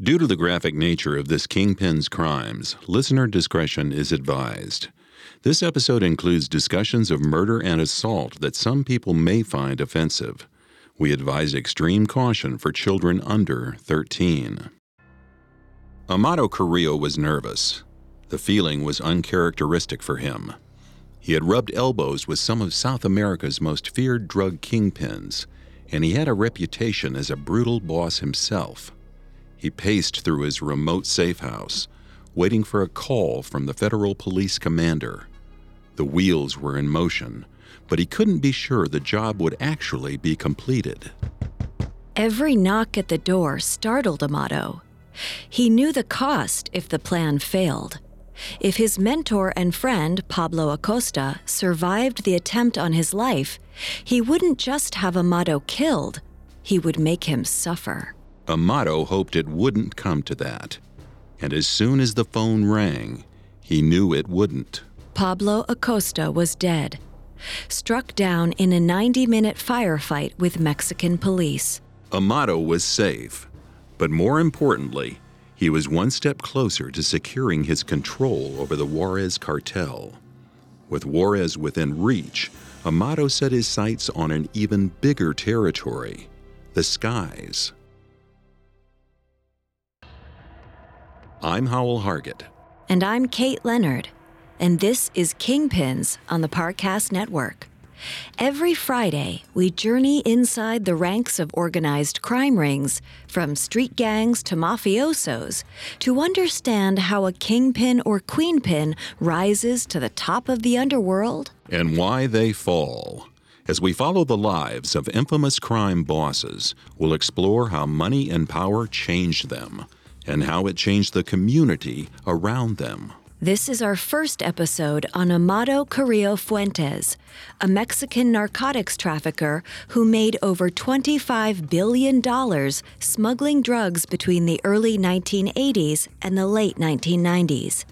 Due to the graphic nature of this kingpin's crimes, listener discretion is advised. This episode includes discussions of murder and assault that some people may find offensive. We advise extreme caution for children under 13. Amado Carrillo was nervous. The feeling was uncharacteristic for him. He had rubbed elbows with some of South America's most feared drug kingpins, and he had a reputation as a brutal boss himself. He paced through his remote safe house, waiting for a call from the federal police commander. The wheels were in motion, but he couldn't be sure the job would actually be completed. Every knock at the door startled Amado. He knew the cost if the plan failed. If his mentor and friend, Pablo Acosta, survived the attempt on his life, he wouldn't just have Amado killed, he would make him suffer. Amado hoped it wouldn't come to that. And as soon as the phone rang, he knew it wouldn't. Pablo Acosta was dead, struck down in a 90 minute firefight with Mexican police. Amado was safe, but more importantly, he was one step closer to securing his control over the Juarez cartel. With Juarez within reach, Amado set his sights on an even bigger territory the skies. I'm Howell Hargett. And I'm Kate Leonard, and this is Kingpins on the Parcast Network. Every Friday, we journey inside the ranks of organized crime rings, from street gangs to mafiosos, to understand how a kingpin or queenpin rises to the top of the underworld and why they fall. As we follow the lives of infamous crime bosses, we'll explore how money and power changed them and how it changed the community around them. This is our first episode on Amado Carrillo Fuentes, a Mexican narcotics trafficker who made over $25 billion smuggling drugs between the early 1980s and the late 1990s.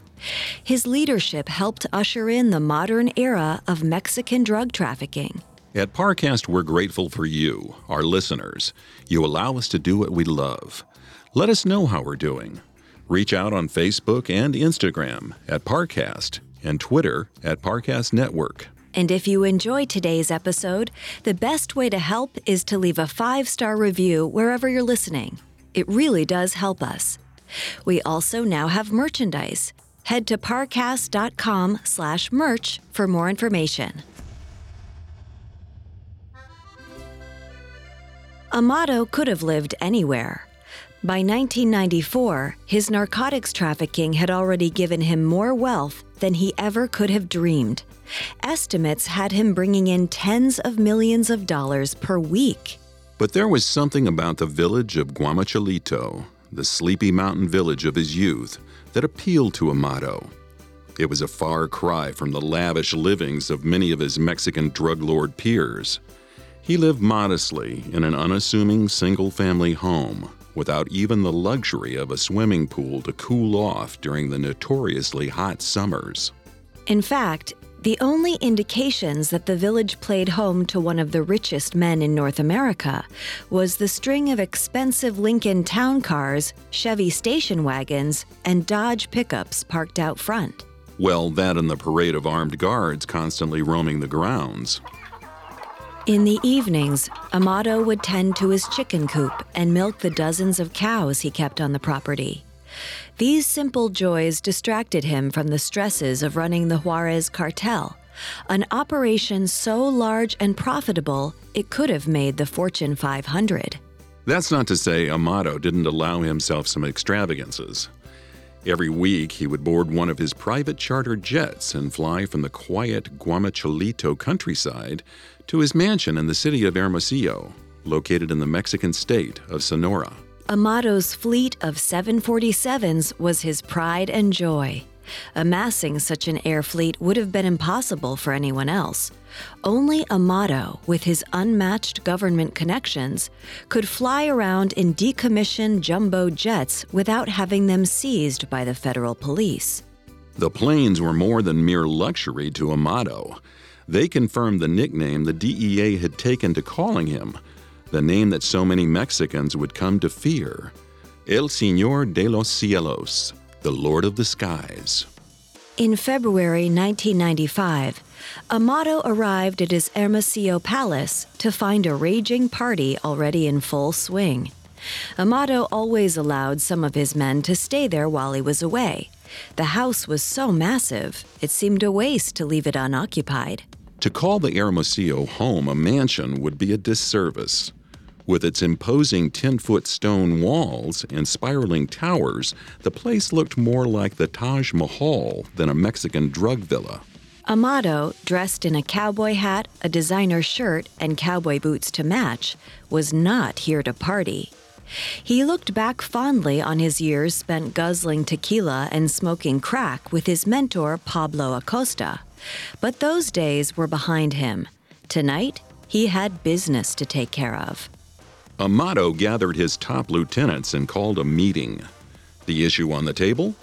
His leadership helped usher in the modern era of Mexican drug trafficking. At Parcast, we're grateful for you, our listeners. You allow us to do what we love. Let us know how we're doing. Reach out on Facebook and Instagram at Parcast and Twitter at Parcast Network. And if you enjoyed today's episode, the best way to help is to leave a five star review wherever you're listening. It really does help us. We also now have merchandise. Head to parcast.com slash merch for more information. Amado could have lived anywhere. By 1994, his narcotics trafficking had already given him more wealth than he ever could have dreamed. Estimates had him bringing in tens of millions of dollars per week. But there was something about the village of Guamuchilito, the sleepy mountain village of his youth, that appealed to Amado. It was a far cry from the lavish livings of many of his Mexican drug lord peers. He lived modestly in an unassuming single family home without even the luxury of a swimming pool to cool off during the notoriously hot summers. In fact, the only indications that the village played home to one of the richest men in North America was the string of expensive Lincoln town cars, Chevy station wagons, and Dodge pickups parked out front. Well, that and the parade of armed guards constantly roaming the grounds. In the evenings, Amado would tend to his chicken coop and milk the dozens of cows he kept on the property. These simple joys distracted him from the stresses of running the Juarez cartel, an operation so large and profitable it could have made the Fortune 500. That's not to say Amado didn't allow himself some extravagances. Every week, he would board one of his private charter jets and fly from the quiet Guamuchilito countryside to his mansion in the city of Hermosillo, located in the Mexican state of Sonora. Amado's fleet of 747s was his pride and joy. Amassing such an air fleet would have been impossible for anyone else. Only Amado, with his unmatched government connections, could fly around in decommissioned jumbo jets without having them seized by the federal police. The planes were more than mere luxury to Amado. They confirmed the nickname the DEA had taken to calling him, the name that so many Mexicans would come to fear El Señor de los Cielos, the Lord of the Skies. In February 1995, Amado arrived at his Hermosillo palace to find a raging party already in full swing. Amado always allowed some of his men to stay there while he was away. The house was so massive, it seemed a waste to leave it unoccupied. To call the Hermosillo home a mansion would be a disservice. With its imposing 10 foot stone walls and spiraling towers, the place looked more like the Taj Mahal than a Mexican drug villa. Amado, dressed in a cowboy hat, a designer shirt, and cowboy boots to match, was not here to party. He looked back fondly on his years spent guzzling tequila and smoking crack with his mentor, Pablo Acosta. But those days were behind him. Tonight, he had business to take care of. Amado gathered his top lieutenants and called a meeting. The issue on the table?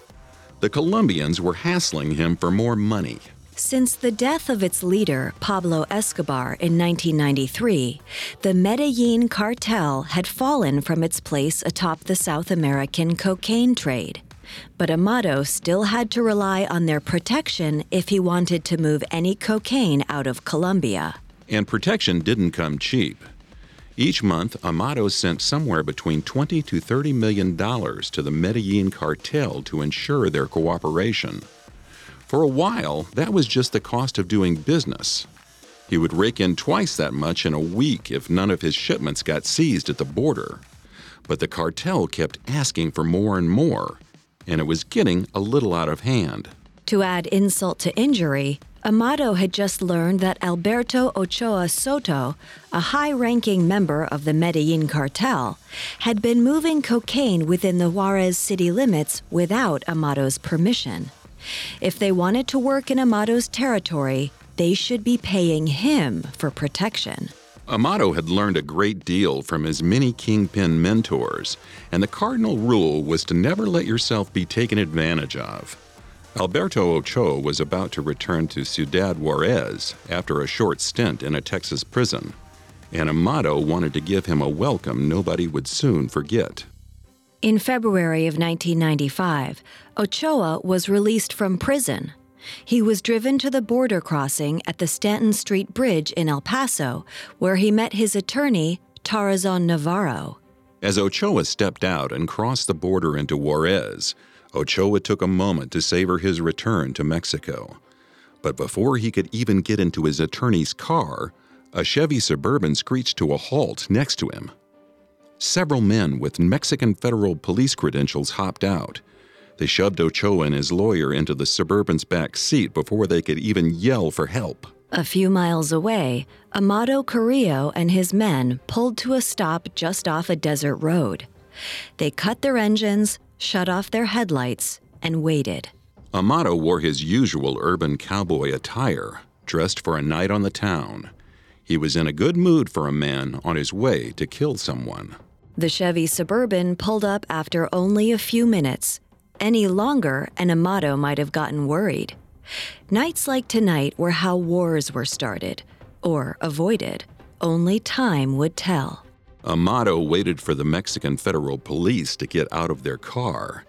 The Colombians were hassling him for more money. Since the death of its leader, Pablo Escobar, in 1993, the Medellin cartel had fallen from its place atop the South American cocaine trade. But Amado still had to rely on their protection if he wanted to move any cocaine out of Colombia. And protection didn't come cheap. Each month, Amado sent somewhere between 20 to 30 million dollars to the Medellin cartel to ensure their cooperation. For a while, that was just the cost of doing business. He would rake in twice that much in a week if none of his shipments got seized at the border. But the cartel kept asking for more and more, and it was getting a little out of hand. To add insult to injury, Amado had just learned that Alberto Ochoa Soto, a high ranking member of the Medellin cartel, had been moving cocaine within the Juarez city limits without Amado's permission. If they wanted to work in Amado's territory, they should be paying him for protection. Amado had learned a great deal from his many kingpin mentors, and the cardinal rule was to never let yourself be taken advantage of. Alberto Ochoa was about to return to Ciudad Juarez after a short stint in a Texas prison, and Amado wanted to give him a welcome nobody would soon forget. In February of 1995, Ochoa was released from prison. He was driven to the border crossing at the Stanton Street Bridge in El Paso, where he met his attorney, Tarazon Navarro. As Ochoa stepped out and crossed the border into Juarez, Ochoa took a moment to savor his return to Mexico. But before he could even get into his attorney's car, a Chevy Suburban screeched to a halt next to him. Several men with Mexican federal police credentials hopped out. They shoved Ochoa and his lawyer into the Suburban's back seat before they could even yell for help. A few miles away, Amado Carrillo and his men pulled to a stop just off a desert road. They cut their engines, shut off their headlights, and waited. Amado wore his usual urban cowboy attire, dressed for a night on the town. He was in a good mood for a man on his way to kill someone. The Chevy Suburban pulled up after only a few minutes. Any longer, and Amado might have gotten worried. Nights like tonight were how wars were started, or avoided. Only time would tell. Amado waited for the Mexican federal police to get out of their car.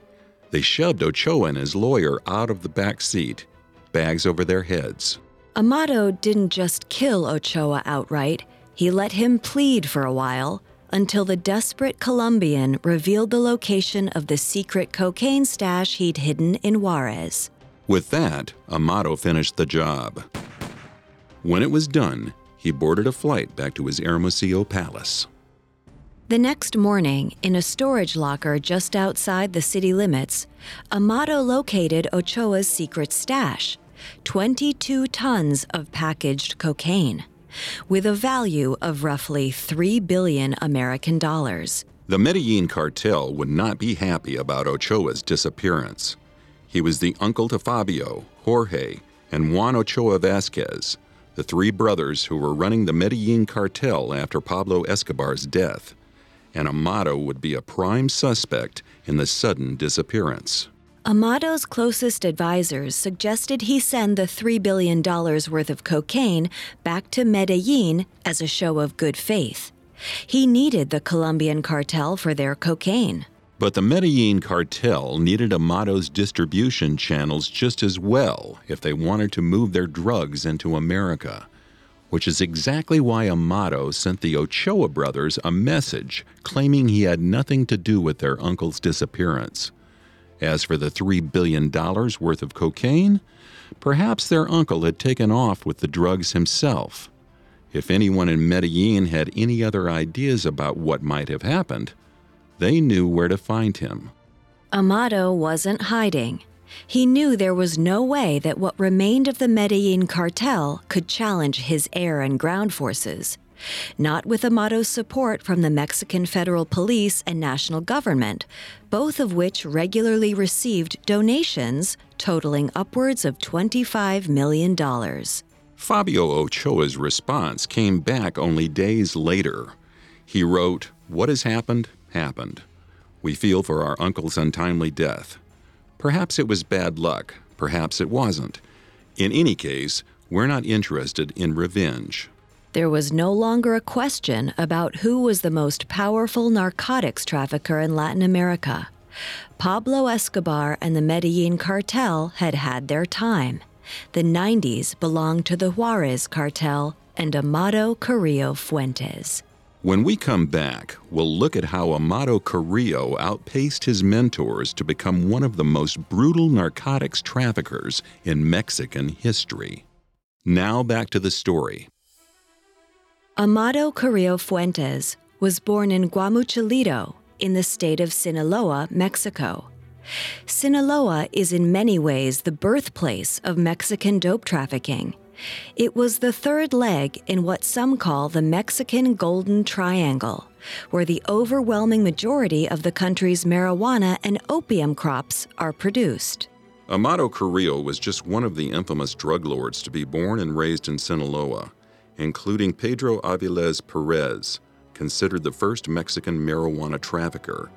They shoved Ochoa and his lawyer out of the back seat, bags over their heads. Amado didn't just kill Ochoa outright, He let him plead for a while until the desperate Colombian revealed the location of the secret cocaine stash he'd hidden in Juarez. With that, Amado finished the job. When it was done, he boarded a flight back to his Hermosillo palace. The next morning, in a storage locker just outside the city limits, Amado located Ochoa's secret stash 22 tons of packaged cocaine, with a value of roughly 3 billion American dollars. The Medellin cartel would not be happy about Ochoa's disappearance. He was the uncle to Fabio, Jorge, and Juan Ochoa Vasquez, the three brothers who were running the Medellin cartel after Pablo Escobar's death, and Amado would be a prime suspect in the sudden disappearance. Amado's closest advisors suggested he send the $3 billion worth of cocaine back to Medellin as a show of good faith. He needed the Colombian cartel for their cocaine. But the Medellin cartel needed Amado's distribution channels just as well if they wanted to move their drugs into America, which is exactly why Amado sent the Ochoa brothers a message claiming he had nothing to do with their uncle's disappearance. As for the $3 billion worth of cocaine, perhaps their uncle had taken off with the drugs himself. If anyone in Medellin had any other ideas about what might have happened, they knew where to find him. Amado wasn't hiding. He knew there was no way that what remained of the Medellin cartel could challenge his air and ground forces. Not with Amado's support from the Mexican federal police and national government, both of which regularly received donations totaling upwards of $25 million. Fabio Ochoa's response came back only days later. He wrote, What has happened, happened. We feel for our uncle's untimely death. Perhaps it was bad luck, perhaps it wasn't. In any case, we're not interested in revenge. There was no longer a question about who was the most powerful narcotics trafficker in Latin America. Pablo Escobar and the Medellin cartel had had their time. The 90s belonged to the Juarez cartel and Amado Carrillo Fuentes. When we come back, we'll look at how Amado Carrillo outpaced his mentors to become one of the most brutal narcotics traffickers in Mexican history. Now back to the story. Amado Carrillo Fuentes was born in Guamuchilito in the state of Sinaloa, Mexico. Sinaloa is in many ways the birthplace of Mexican dope trafficking. It was the third leg in what some call the Mexican Golden Triangle, where the overwhelming majority of the country's marijuana and opium crops are produced. Amado Carrillo was just one of the infamous drug lords to be born and raised in Sinaloa, including Pedro Aviles Perez, considered the first Mexican marijuana trafficker,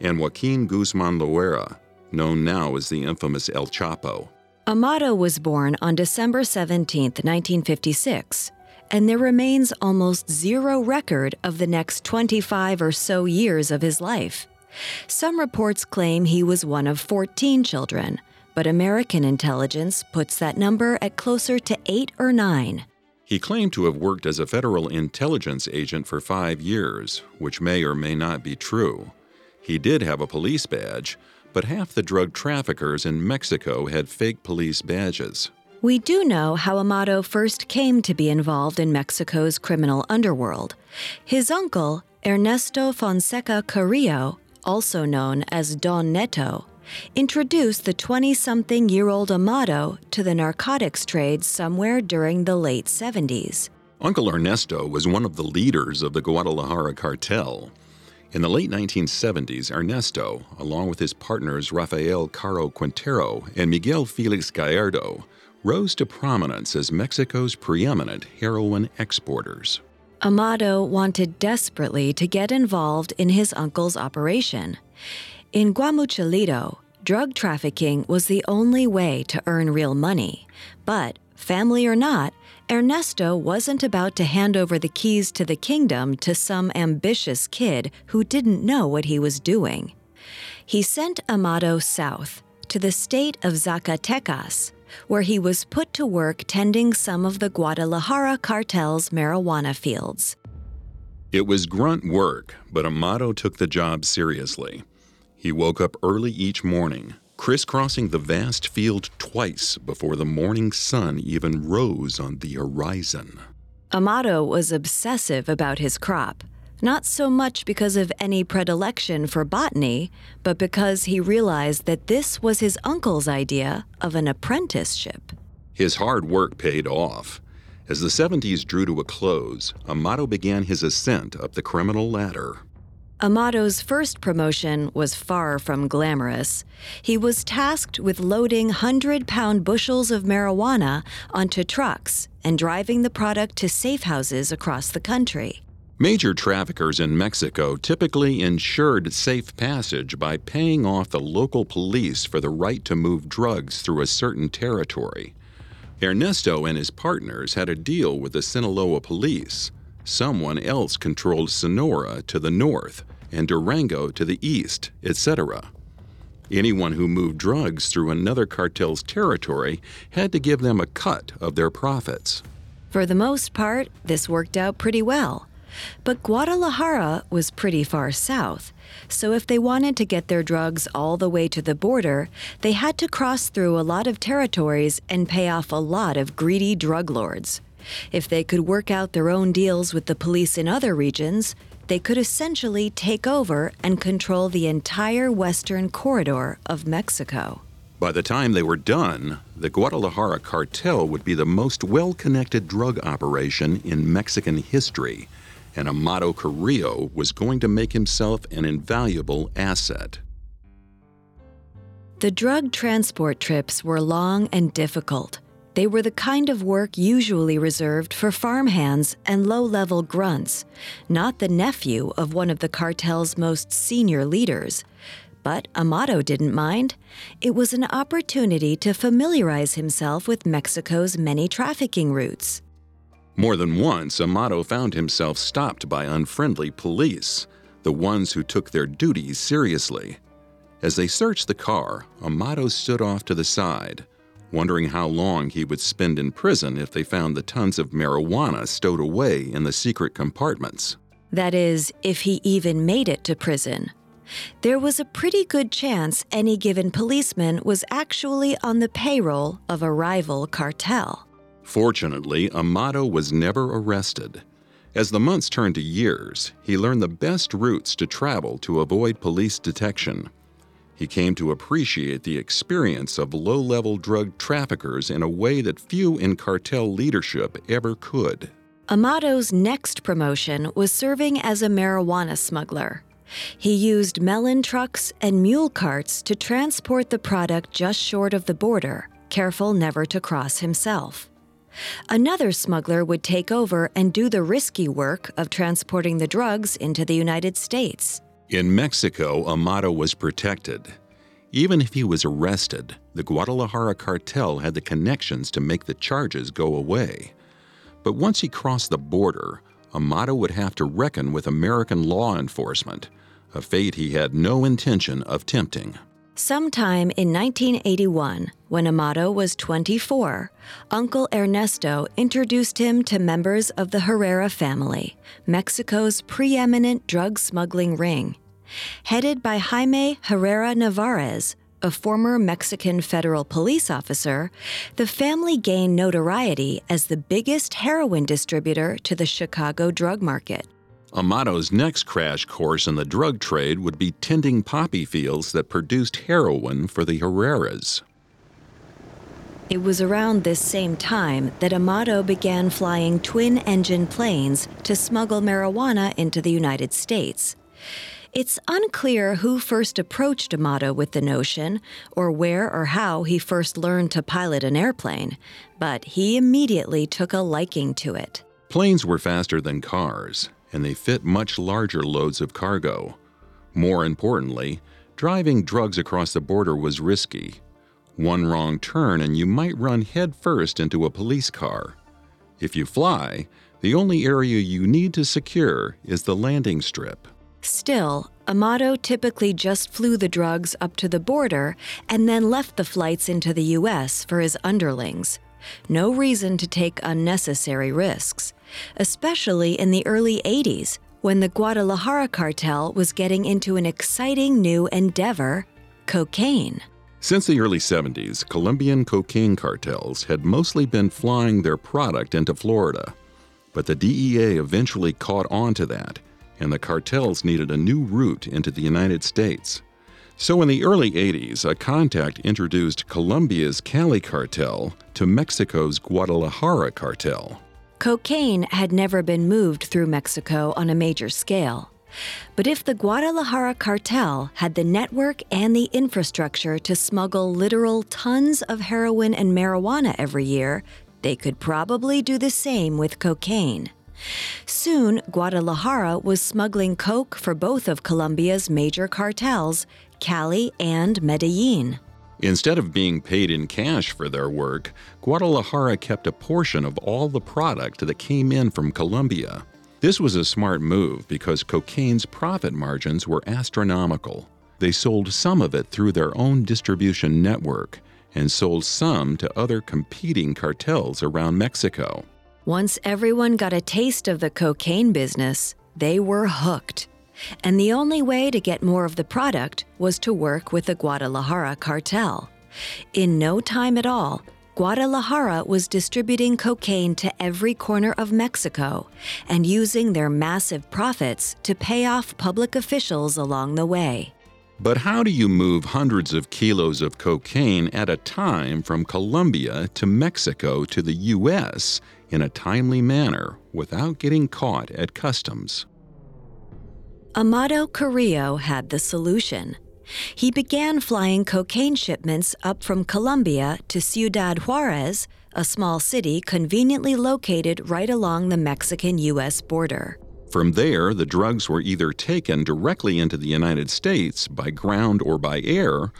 and Joaquin Guzman Loera, known now as the infamous El Chapo. Amado was born on December 17, 1956, and there remains almost zero record of the next 25 or so years of his life. Some reports claim he was one of 14 children, but American intelligence puts that number at closer to eight or nine. He claimed to have worked as a federal intelligence agent for five years, which may or may not be true. He did have a police badge, but half the drug traffickers in Mexico had fake police badges. We do know how Amado first came to be involved in Mexico's criminal underworld. His uncle, Ernesto Fonseca Carrillo, also known as Don Neto, introduced the 20 something year old Amado to the narcotics trade somewhere during the late 70s. Uncle Ernesto was one of the leaders of the Guadalajara cartel. In the late 1970s, Ernesto, along with his partners Rafael Caro Quintero and Miguel Felix Gallardo, rose to prominence as Mexico's preeminent heroin exporters. Amado wanted desperately to get involved in his uncle's operation. In Guamuchilito, drug trafficking was the only way to earn real money. But, family or not, Ernesto wasn't about to hand over the keys to the kingdom to some ambitious kid who didn't know what he was doing. He sent Amado south to the state of Zacatecas, where he was put to work tending some of the Guadalajara cartel's marijuana fields. It was grunt work, but Amado took the job seriously. He woke up early each morning, crisscrossing the vast field twice before the morning sun even rose on the horizon. Amado was obsessive about his crop, not so much because of any predilection for botany, but because he realized that this was his uncle's idea of an apprenticeship. His hard work paid off. As the 70s drew to a close, Amado began his ascent up the criminal ladder. Amado's first promotion was far from glamorous. He was tasked with loading 100 pound bushels of marijuana onto trucks and driving the product to safe houses across the country. Major traffickers in Mexico typically ensured safe passage by paying off the local police for the right to move drugs through a certain territory. Ernesto and his partners had a deal with the Sinaloa police. Someone else controlled Sonora to the north and Durango to the east, etc. Anyone who moved drugs through another cartel's territory had to give them a cut of their profits. For the most part, this worked out pretty well. But Guadalajara was pretty far south, so if they wanted to get their drugs all the way to the border, they had to cross through a lot of territories and pay off a lot of greedy drug lords. If they could work out their own deals with the police in other regions, they could essentially take over and control the entire western corridor of Mexico. By the time they were done, the Guadalajara cartel would be the most well connected drug operation in Mexican history and Amado Carrillo was going to make himself an invaluable asset. The drug transport trips were long and difficult. They were the kind of work usually reserved for farmhands and low level grunts, not the nephew of one of the cartel's most senior leaders. But Amado didn't mind. It was an opportunity to familiarize himself with Mexico's many trafficking routes. More than once, Amado found himself stopped by unfriendly police, the ones who took their duties seriously. As they searched the car, Amado stood off to the side, wondering how long he would spend in prison if they found the tons of marijuana stowed away in the secret compartments. That is, if he even made it to prison. There was a pretty good chance any given policeman was actually on the payroll of a rival cartel. Fortunately, Amado was never arrested. As the months turned to years, he learned the best routes to travel to avoid police detection. He came to appreciate the experience of low level drug traffickers in a way that few in cartel leadership ever could. Amado's next promotion was serving as a marijuana smuggler. He used melon trucks and mule carts to transport the product just short of the border, careful never to cross himself. Another smuggler would take over and do the risky work of transporting the drugs into the United States. In Mexico, Amado was protected. Even if he was arrested, the Guadalajara cartel had the connections to make the charges go away. But once he crossed the border, Amado would have to reckon with American law enforcement, a fate he had no intention of tempting. Sometime in 1981, when Amado was 24, Uncle Ernesto introduced him to members of the Herrera family, Mexico's preeminent drug smuggling ring. Headed by Jaime Herrera Navarez, a former Mexican federal police officer, the family gained notoriety as the biggest heroin distributor to the Chicago drug market. Amado's next crash course in the drug trade would be tending poppy fields that produced heroin for the Herreras. It was around this same time that Amado began flying twin engine planes to smuggle marijuana into the United States. It's unclear who first approached Amado with the notion, or where or how he first learned to pilot an airplane, but he immediately took a liking to it. Planes were faster than cars, and they fit much larger loads of cargo. More importantly, driving drugs across the border was risky. One wrong turn and you might run headfirst into a police car. If you fly, the only area you need to secure is the landing strip. Still, Amado typically just flew the drugs up to the border and then left the flights into the U.S. for his underlings. No reason to take unnecessary risks especially in the early 80s when the Guadalajara cartel was getting into an exciting new endeavor cocaine. Since the early 70s, Colombian cocaine cartels had mostly been flying their product into Florida. But the DEA eventually caught on to that, and the cartels needed a new route into the United States. So in the early 80s, a contact introduced Colombia's Cali cartel to Mexico's Guadalajara cartel. Cocaine had never been moved through Mexico on a major scale. But if the Guadalajara cartel had the network and the infrastructure to smuggle literal tons of heroin and marijuana every year, they could probably do the same with cocaine. Soon, Guadalajara was smuggling coke for both of Colombia's major cartels, Cali and Medellin. Instead of being paid in cash for their work, Guadalajara kept a portion of all the product that came in from Colombia. This was a smart move because cocaine's profit margins were astronomical. They sold some of it through their own distribution network and sold some to other competing cartels around Mexico. Once everyone got a taste of the cocaine business, they were hooked. And the only way to get more of the product was to work with the Guadalajara cartel. In no time at all, Guadalajara was distributing cocaine to every corner of Mexico and using their massive profits to pay off public officials along the way. But how do you move hundreds of kilos of cocaine at a time from Colombia to Mexico to the U.S. in a timely manner without getting caught at customs? Amado Carrillo had the solution. He began flying cocaine shipments up from Colombia to Ciudad Juarez, a small city conveniently located right along the Mexican U.S. border. From there, the drugs were either taken directly into the United States by ground or by air,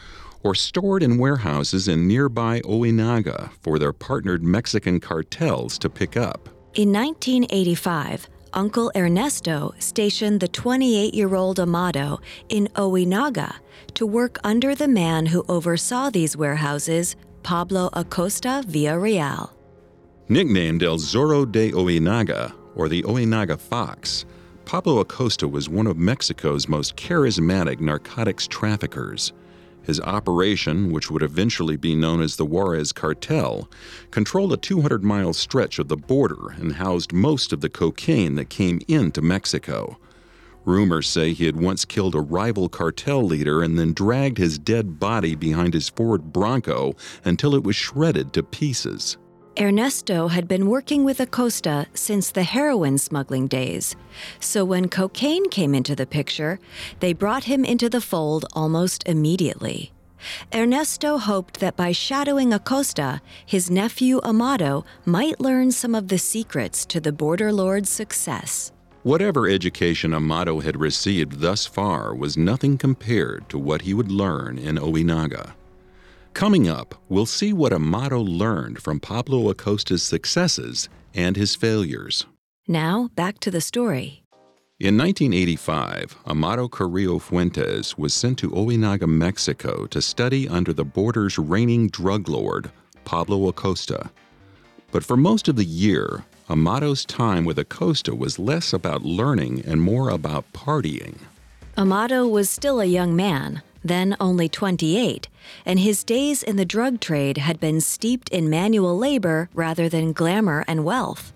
or stored in warehouses in nearby Ojinaga for their partnered Mexican cartels to pick up. In 1985, Uncle Ernesto stationed the 28 year old Amado in Ojinaga to work under the man who oversaw these warehouses, Pablo Acosta Villarreal. Nicknamed El Zorro de Ojinaga, or the Ojinaga Fox, Pablo Acosta was one of Mexico's most charismatic narcotics traffickers. His operation, which would eventually be known as the Juarez Cartel, controlled a 200 mile stretch of the border and housed most of the cocaine that came into Mexico. Rumors say he had once killed a rival cartel leader and then dragged his dead body behind his Ford Bronco until it was shredded to pieces. Ernesto had been working with Acosta since the heroin smuggling days, so when cocaine came into the picture, they brought him into the fold almost immediately. Ernesto hoped that by shadowing Acosta, his nephew Amado might learn some of the secrets to the border lord's success. Whatever education Amado had received thus far was nothing compared to what he would learn in Ojinaga. Coming up, we'll see what Amado learned from Pablo Acosta's successes and his failures. Now, back to the story. In 1985, Amado Carrillo Fuentes was sent to Ojinaga, Mexico to study under the border's reigning drug lord, Pablo Acosta. But for most of the year, Amado's time with Acosta was less about learning and more about partying. Amado was still a young man, then only 28, and his days in the drug trade had been steeped in manual labor rather than glamour and wealth.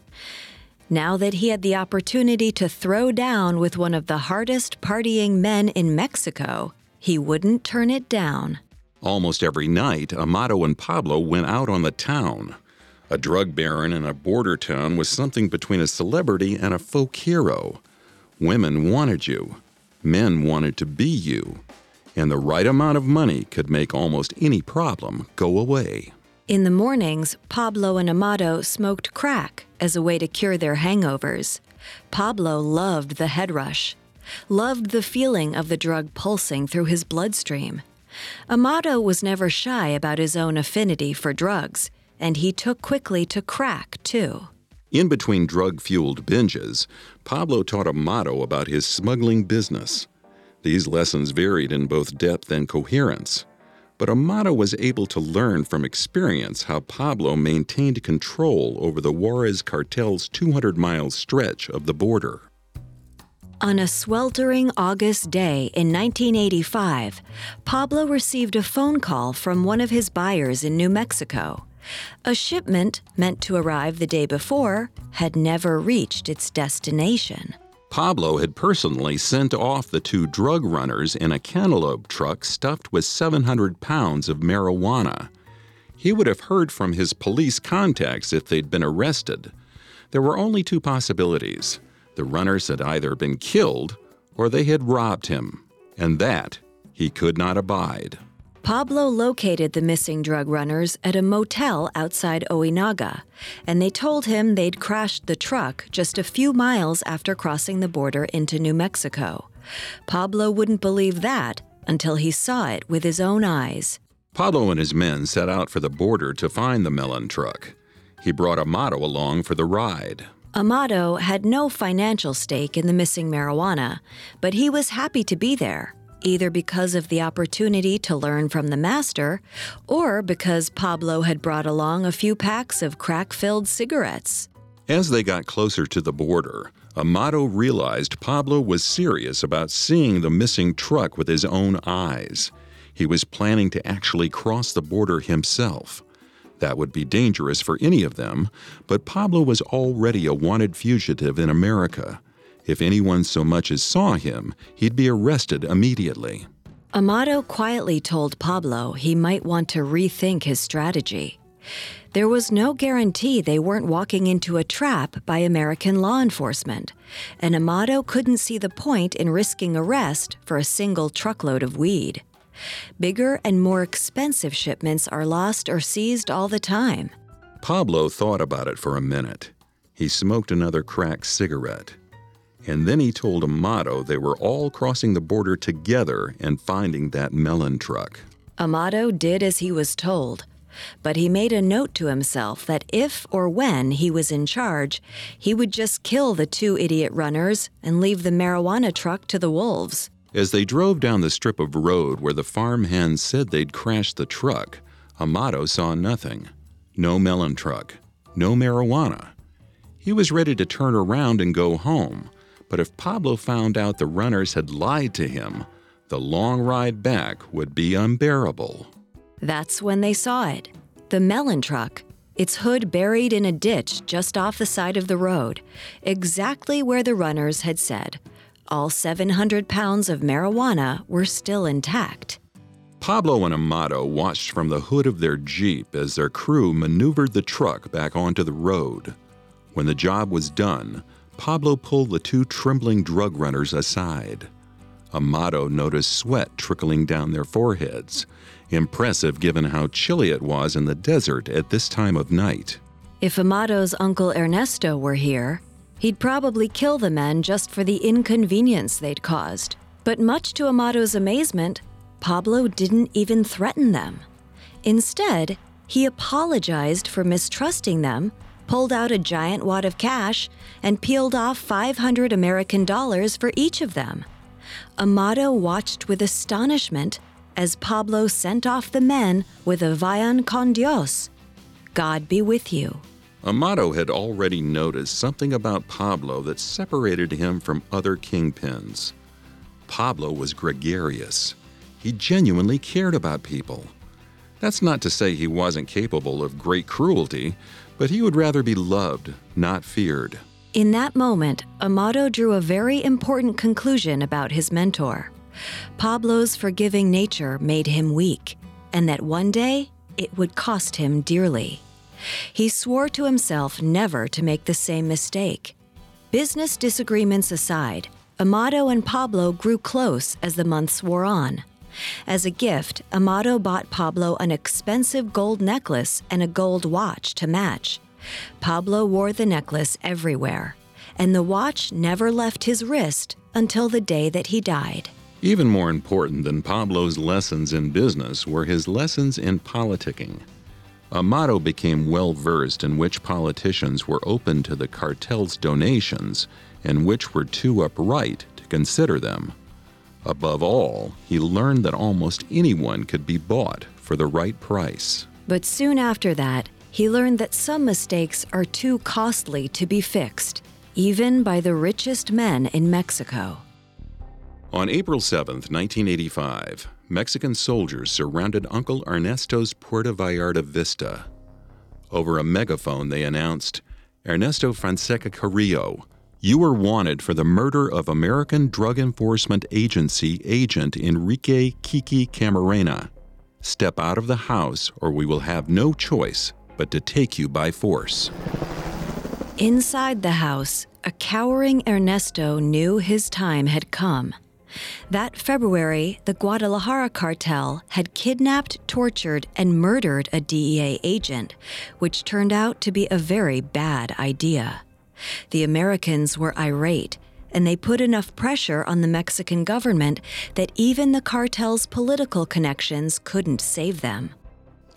Now that he had the opportunity to throw down with one of the hardest partying men in Mexico, he wouldn't turn it down. Almost every night, Amado and Pablo went out on the town. A drug baron in a border town was something between a celebrity and a folk hero. Women wanted you, men wanted to be you and the right amount of money could make almost any problem go away. In the mornings, Pablo and Amado smoked crack as a way to cure their hangovers. Pablo loved the head rush, loved the feeling of the drug pulsing through his bloodstream. Amado was never shy about his own affinity for drugs, and he took quickly to crack, too. In between drug fueled binges, Pablo taught Amado about his smuggling business. These lessons varied in both depth and coherence, but Amado was able to learn from experience how Pablo maintained control over the Juarez cartel's 200 mile stretch of the border. On a sweltering August day in 1985, Pablo received a phone call from one of his buyers in New Mexico. A shipment meant to arrive the day before had never reached its destination. Pablo had personally sent off the two drug runners in a cantaloupe truck stuffed with 700 pounds of marijuana. He would have heard from his police contacts if they'd been arrested. There were only two possibilities the runners had either been killed or they had robbed him, and that he could not abide. Pablo located the missing drug runners at a motel outside Ojinaga, and they told him they'd crashed the truck just a few miles after crossing the border into New Mexico. Pablo wouldn't believe that until he saw it with his own eyes. Pablo and his men set out for the border to find the melon truck. He brought Amado along for the ride. Amado had no financial stake in the missing marijuana, but he was happy to be there, either because of the opportunity to learn from the master or because Pablo had brought along a few packs of crack filled cigarettes. As they got closer to the border, Amado realized Pablo was serious about seeing the missing truck with his own eyes. He was planning to actually cross the border himself. That would be dangerous for any of them, but Pablo was already a wanted fugitive in America. If anyone so much as saw him, he'd be arrested immediately. Amado quietly told Pablo he might want to rethink his strategy. There was no guarantee they weren't walking into a trap by American law enforcement, and Amado couldn't see the point in risking arrest for a single truckload of weed. Bigger and more expensive shipments are lost or seized all the time. Pablo thought about it for a minute. He smoked another cracked cigarette. And then he told Amado they were all crossing the border together and finding that melon truck. Amado did as he was told, but he made a note to himself that if or when he was in charge, he would just kill the two idiot runners and leave the marijuana truck to the wolves. As they drove down the strip of road where the farm hands said they'd crashed the truck, Amado saw nothing. No melon truck, no marijuana. He was ready to turn around and go home, but if Pablo found out the runners had lied to him, the long ride back would be unbearable. That's when they saw it the melon truck, its hood buried in a ditch just off the side of the road, exactly where the runners had said all 700 pounds of marijuana were still intact. Pablo and Amado watched from the hood of their Jeep as their crew maneuvered the truck back onto the road. When the job was done, Pablo pulled the two trembling drug runners aside. Amado noticed sweat trickling down their foreheads, impressive given how chilly it was in the desert at this time of night. If Amado's uncle Ernesto were here, He'd probably kill the men just for the inconvenience they'd caused. But much to Amado's amazement, Pablo didn't even threaten them. Instead, he apologized for mistrusting them, pulled out a giant wad of cash, and peeled off 500 American dollars for each of them. Amado watched with astonishment as Pablo sent off the men with a Vayan con Dios. God be with you. Amado had already noticed something about Pablo that separated him from other kingpins. Pablo was gregarious. He genuinely cared about people. That's not to say he wasn't capable of great cruelty, but he would rather be loved, not feared. In that moment, Amado drew a very important conclusion about his mentor. Pablo's forgiving nature made him weak, and that one day it would cost him dearly. He swore to himself never to make the same mistake. Business disagreements aside, Amado and Pablo grew close as the months wore on. As a gift, Amado bought Pablo an expensive gold necklace and a gold watch to match. Pablo wore the necklace everywhere, and the watch never left his wrist until the day that he died. Even more important than Pablo's lessons in business were his lessons in politicking. Amado became well versed in which politicians were open to the cartel's donations and which were too upright to consider them. Above all, he learned that almost anyone could be bought for the right price. But soon after that, he learned that some mistakes are too costly to be fixed, even by the richest men in Mexico. On April 7, 1985, Mexican soldiers surrounded Uncle Ernesto's Puerto Vallarta vista. Over a megaphone, they announced Ernesto Fonseca Carrillo, you are wanted for the murder of American Drug Enforcement Agency agent Enrique Kiki Camarena. Step out of the house, or we will have no choice but to take you by force. Inside the house, a cowering Ernesto knew his time had come. That February, the Guadalajara cartel had kidnapped, tortured, and murdered a DEA agent, which turned out to be a very bad idea. The Americans were irate, and they put enough pressure on the Mexican government that even the cartel's political connections couldn't save them.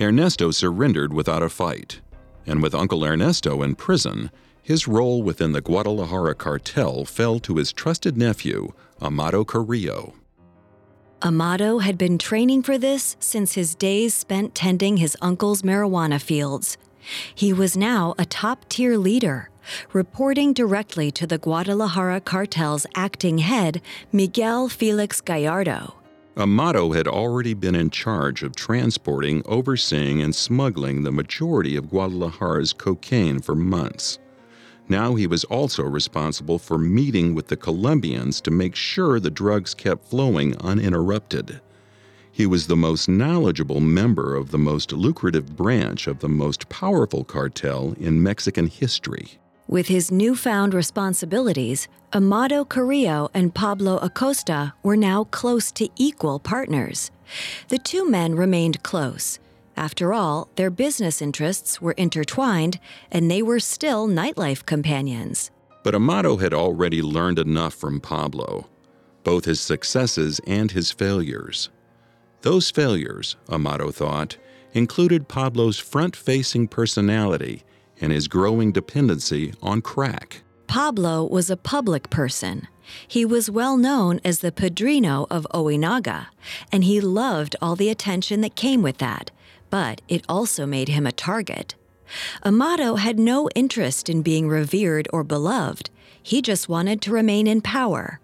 Ernesto surrendered without a fight, and with Uncle Ernesto in prison, his role within the Guadalajara cartel fell to his trusted nephew, Amado Carrillo. Amado had been training for this since his days spent tending his uncle's marijuana fields. He was now a top tier leader, reporting directly to the Guadalajara cartel's acting head, Miguel Felix Gallardo. Amado had already been in charge of transporting, overseeing, and smuggling the majority of Guadalajara's cocaine for months. Now he was also responsible for meeting with the Colombians to make sure the drugs kept flowing uninterrupted. He was the most knowledgeable member of the most lucrative branch of the most powerful cartel in Mexican history. With his newfound responsibilities, Amado Carrillo and Pablo Acosta were now close to equal partners. The two men remained close. After all, their business interests were intertwined, and they were still nightlife companions. But Amado had already learned enough from Pablo, both his successes and his failures. Those failures, Amado thought, included Pablo's front facing personality and his growing dependency on crack. Pablo was a public person. He was well known as the padrino of Ojinaga, and he loved all the attention that came with that, but it also made him a target. Amado had no interest in being revered or beloved. He just wanted to remain in power.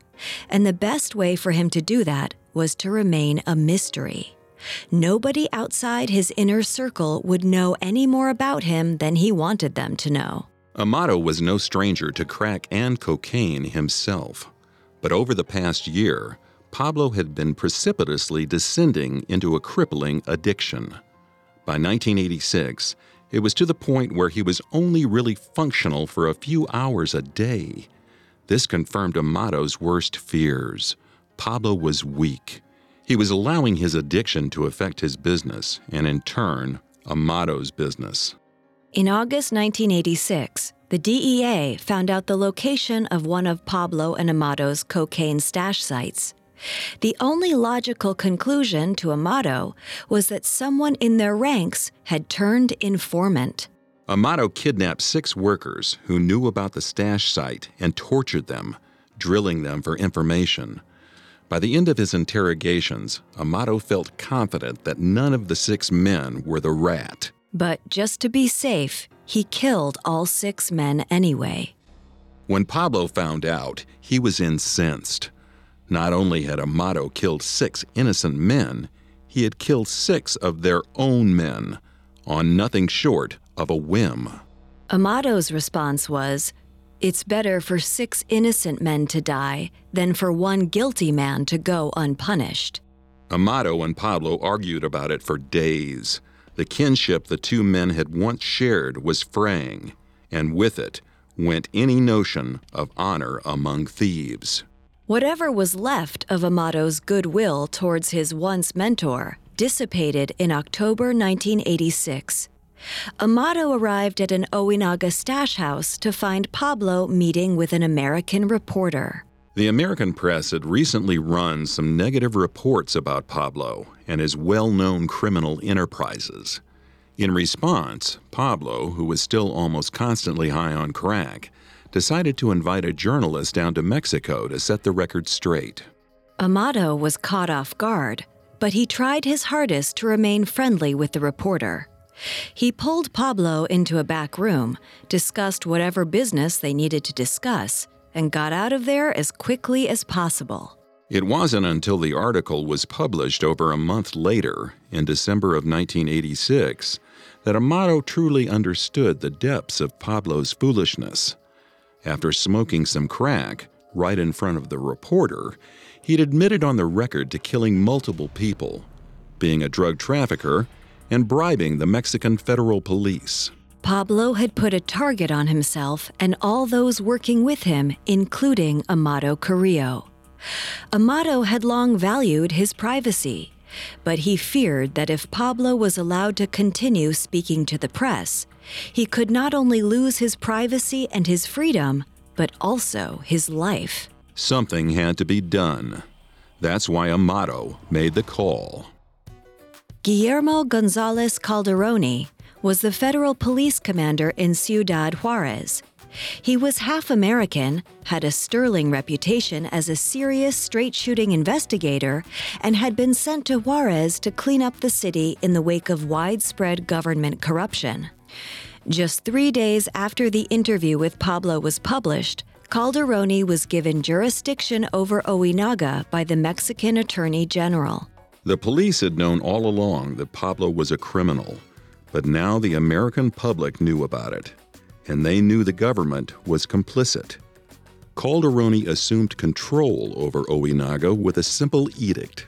And the best way for him to do that was to remain a mystery. Nobody outside his inner circle would know any more about him than he wanted them to know. Amado was no stranger to crack and cocaine himself. But over the past year, Pablo had been precipitously descending into a crippling addiction. By 1986, it was to the point where he was only really functional for a few hours a day. This confirmed Amado's worst fears. Pablo was weak, he was allowing his addiction to affect his business, and in turn, Amado's business. In August 1986, the DEA found out the location of one of Pablo and Amado's cocaine stash sites. The only logical conclusion to Amado was that someone in their ranks had turned informant. Amado kidnapped six workers who knew about the stash site and tortured them, drilling them for information. By the end of his interrogations, Amado felt confident that none of the six men were the rat. But just to be safe, he killed all six men anyway. When Pablo found out, he was incensed. Not only had Amado killed six innocent men, he had killed six of their own men, on nothing short of a whim. Amado's response was it's better for six innocent men to die than for one guilty man to go unpunished. Amado and Pablo argued about it for days. The kinship the two men had once shared was fraying, and with it went any notion of honor among thieves. Whatever was left of Amado's goodwill towards his once mentor dissipated in October 1986 Amado arrived at an Ojinaga stash house to find Pablo meeting with an American reporter. The American press had recently run some negative reports about Pablo and his well known criminal enterprises. In response, Pablo, who was still almost constantly high on crack, decided to invite a journalist down to Mexico to set the record straight. Amado was caught off guard, but he tried his hardest to remain friendly with the reporter. He pulled Pablo into a back room, discussed whatever business they needed to discuss, and got out of there as quickly as possible. It wasn't until the article was published over a month later, in December of 1986, that Amado truly understood the depths of Pablo's foolishness. After smoking some crack right in front of the reporter, he'd admitted on the record to killing multiple people, being a drug trafficker, and bribing the Mexican federal police. Pablo had put a target on himself and all those working with him, including Amado Carrillo. Amado had long valued his privacy, but he feared that if Pablo was allowed to continue speaking to the press, he could not only lose his privacy and his freedom, but also his life. Something had to be done. That's why Amado made the call. Guillermo Gonzalez Calderoni was the federal police commander in Ciudad Juarez. He was half American, had a sterling reputation as a serious straight shooting investigator, and had been sent to Juarez to clean up the city in the wake of widespread government corruption. Just three days after the interview with Pablo was published, Calderoni was given jurisdiction over Ojinaga by the Mexican Attorney General. The police had known all along that Pablo was a criminal, but now the American public knew about it, and they knew the government was complicit. Calderoni assumed control over Ojinaga with a simple edict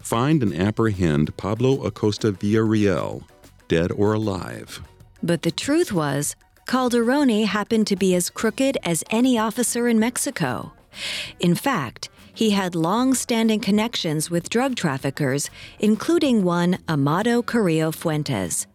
find and apprehend Pablo Acosta Villarreal, dead or alive. But the truth was, Calderoni happened to be as crooked as any officer in Mexico. In fact, he had long standing connections with drug traffickers, including one Amado Carrillo Fuentes.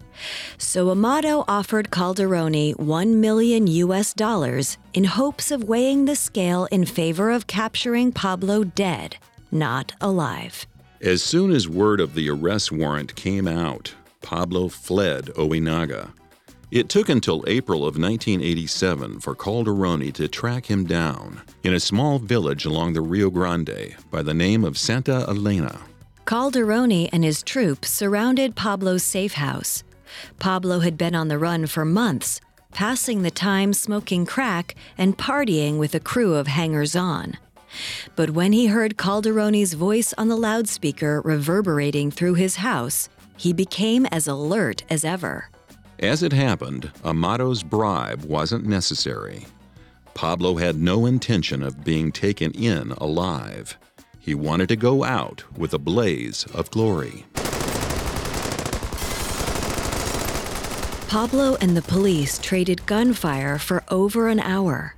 So Amado offered Calderoni 1 million US dollars in hopes of weighing the scale in favor of capturing Pablo dead, not alive. As soon as word of the arrest warrant came out, Pablo fled Ojinaga. It took until April of 1987 for Calderoni to track him down in a small village along the Rio Grande by the name of Santa Elena. Calderoni and his troops surrounded Pablo's safe house. Pablo had been on the run for months, passing the time smoking crack and partying with a crew of hangers on. But when he heard Calderoni's voice on the loudspeaker reverberating through his house, he became as alert as ever. As it happened, Amado's bribe wasn't necessary. Pablo had no intention of being taken in alive. He wanted to go out with a blaze of glory. Pablo and the police traded gunfire for over an hour.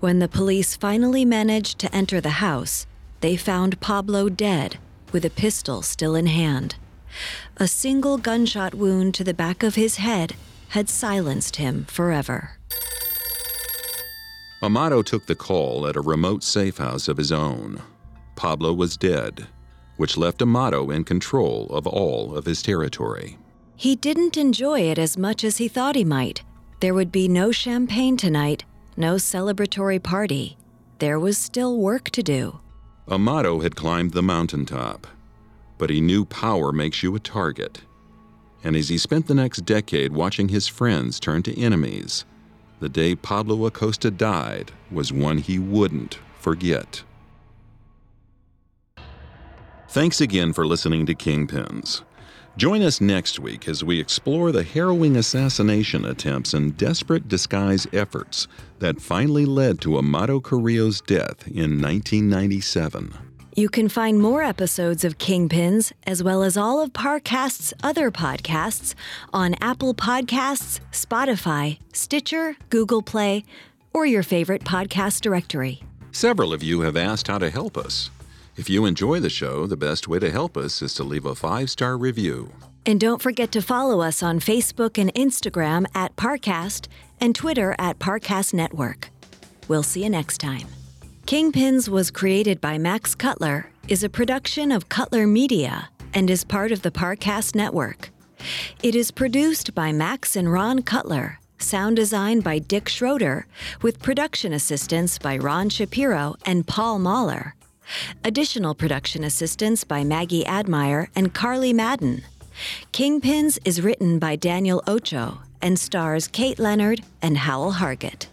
When the police finally managed to enter the house, they found Pablo dead with a pistol still in hand. A single gunshot wound to the back of his head had silenced him forever. Amado took the call at a remote safe house of his own. Pablo was dead, which left Amado in control of all of his territory. He didn't enjoy it as much as he thought he might. There would be no champagne tonight, no celebratory party. There was still work to do. Amado had climbed the mountaintop, but he knew power makes you a target. And as he spent the next decade watching his friends turn to enemies, the day Pablo Acosta died was one he wouldn't forget. Thanks again for listening to Kingpins. Join us next week as we explore the harrowing assassination attempts and desperate disguise efforts that finally led to Amado Carrillo's death in 1997. You can find more episodes of Kingpins, as well as all of Parcast's other podcasts, on Apple Podcasts, Spotify, Stitcher, Google Play, or your favorite podcast directory. Several of you have asked how to help us. If you enjoy the show, the best way to help us is to leave a five star review. And don't forget to follow us on Facebook and Instagram at Parcast and Twitter at Parcast Network. We'll see you next time. Kingpins was created by Max Cutler, is a production of Cutler Media, and is part of the Parcast Network. It is produced by Max and Ron Cutler, sound design by Dick Schroeder, with production assistance by Ron Shapiro and Paul Mahler. Additional production assistance by Maggie Admire and Carly Madden. Kingpins is written by Daniel Ocho and stars Kate Leonard and Howell Hargett.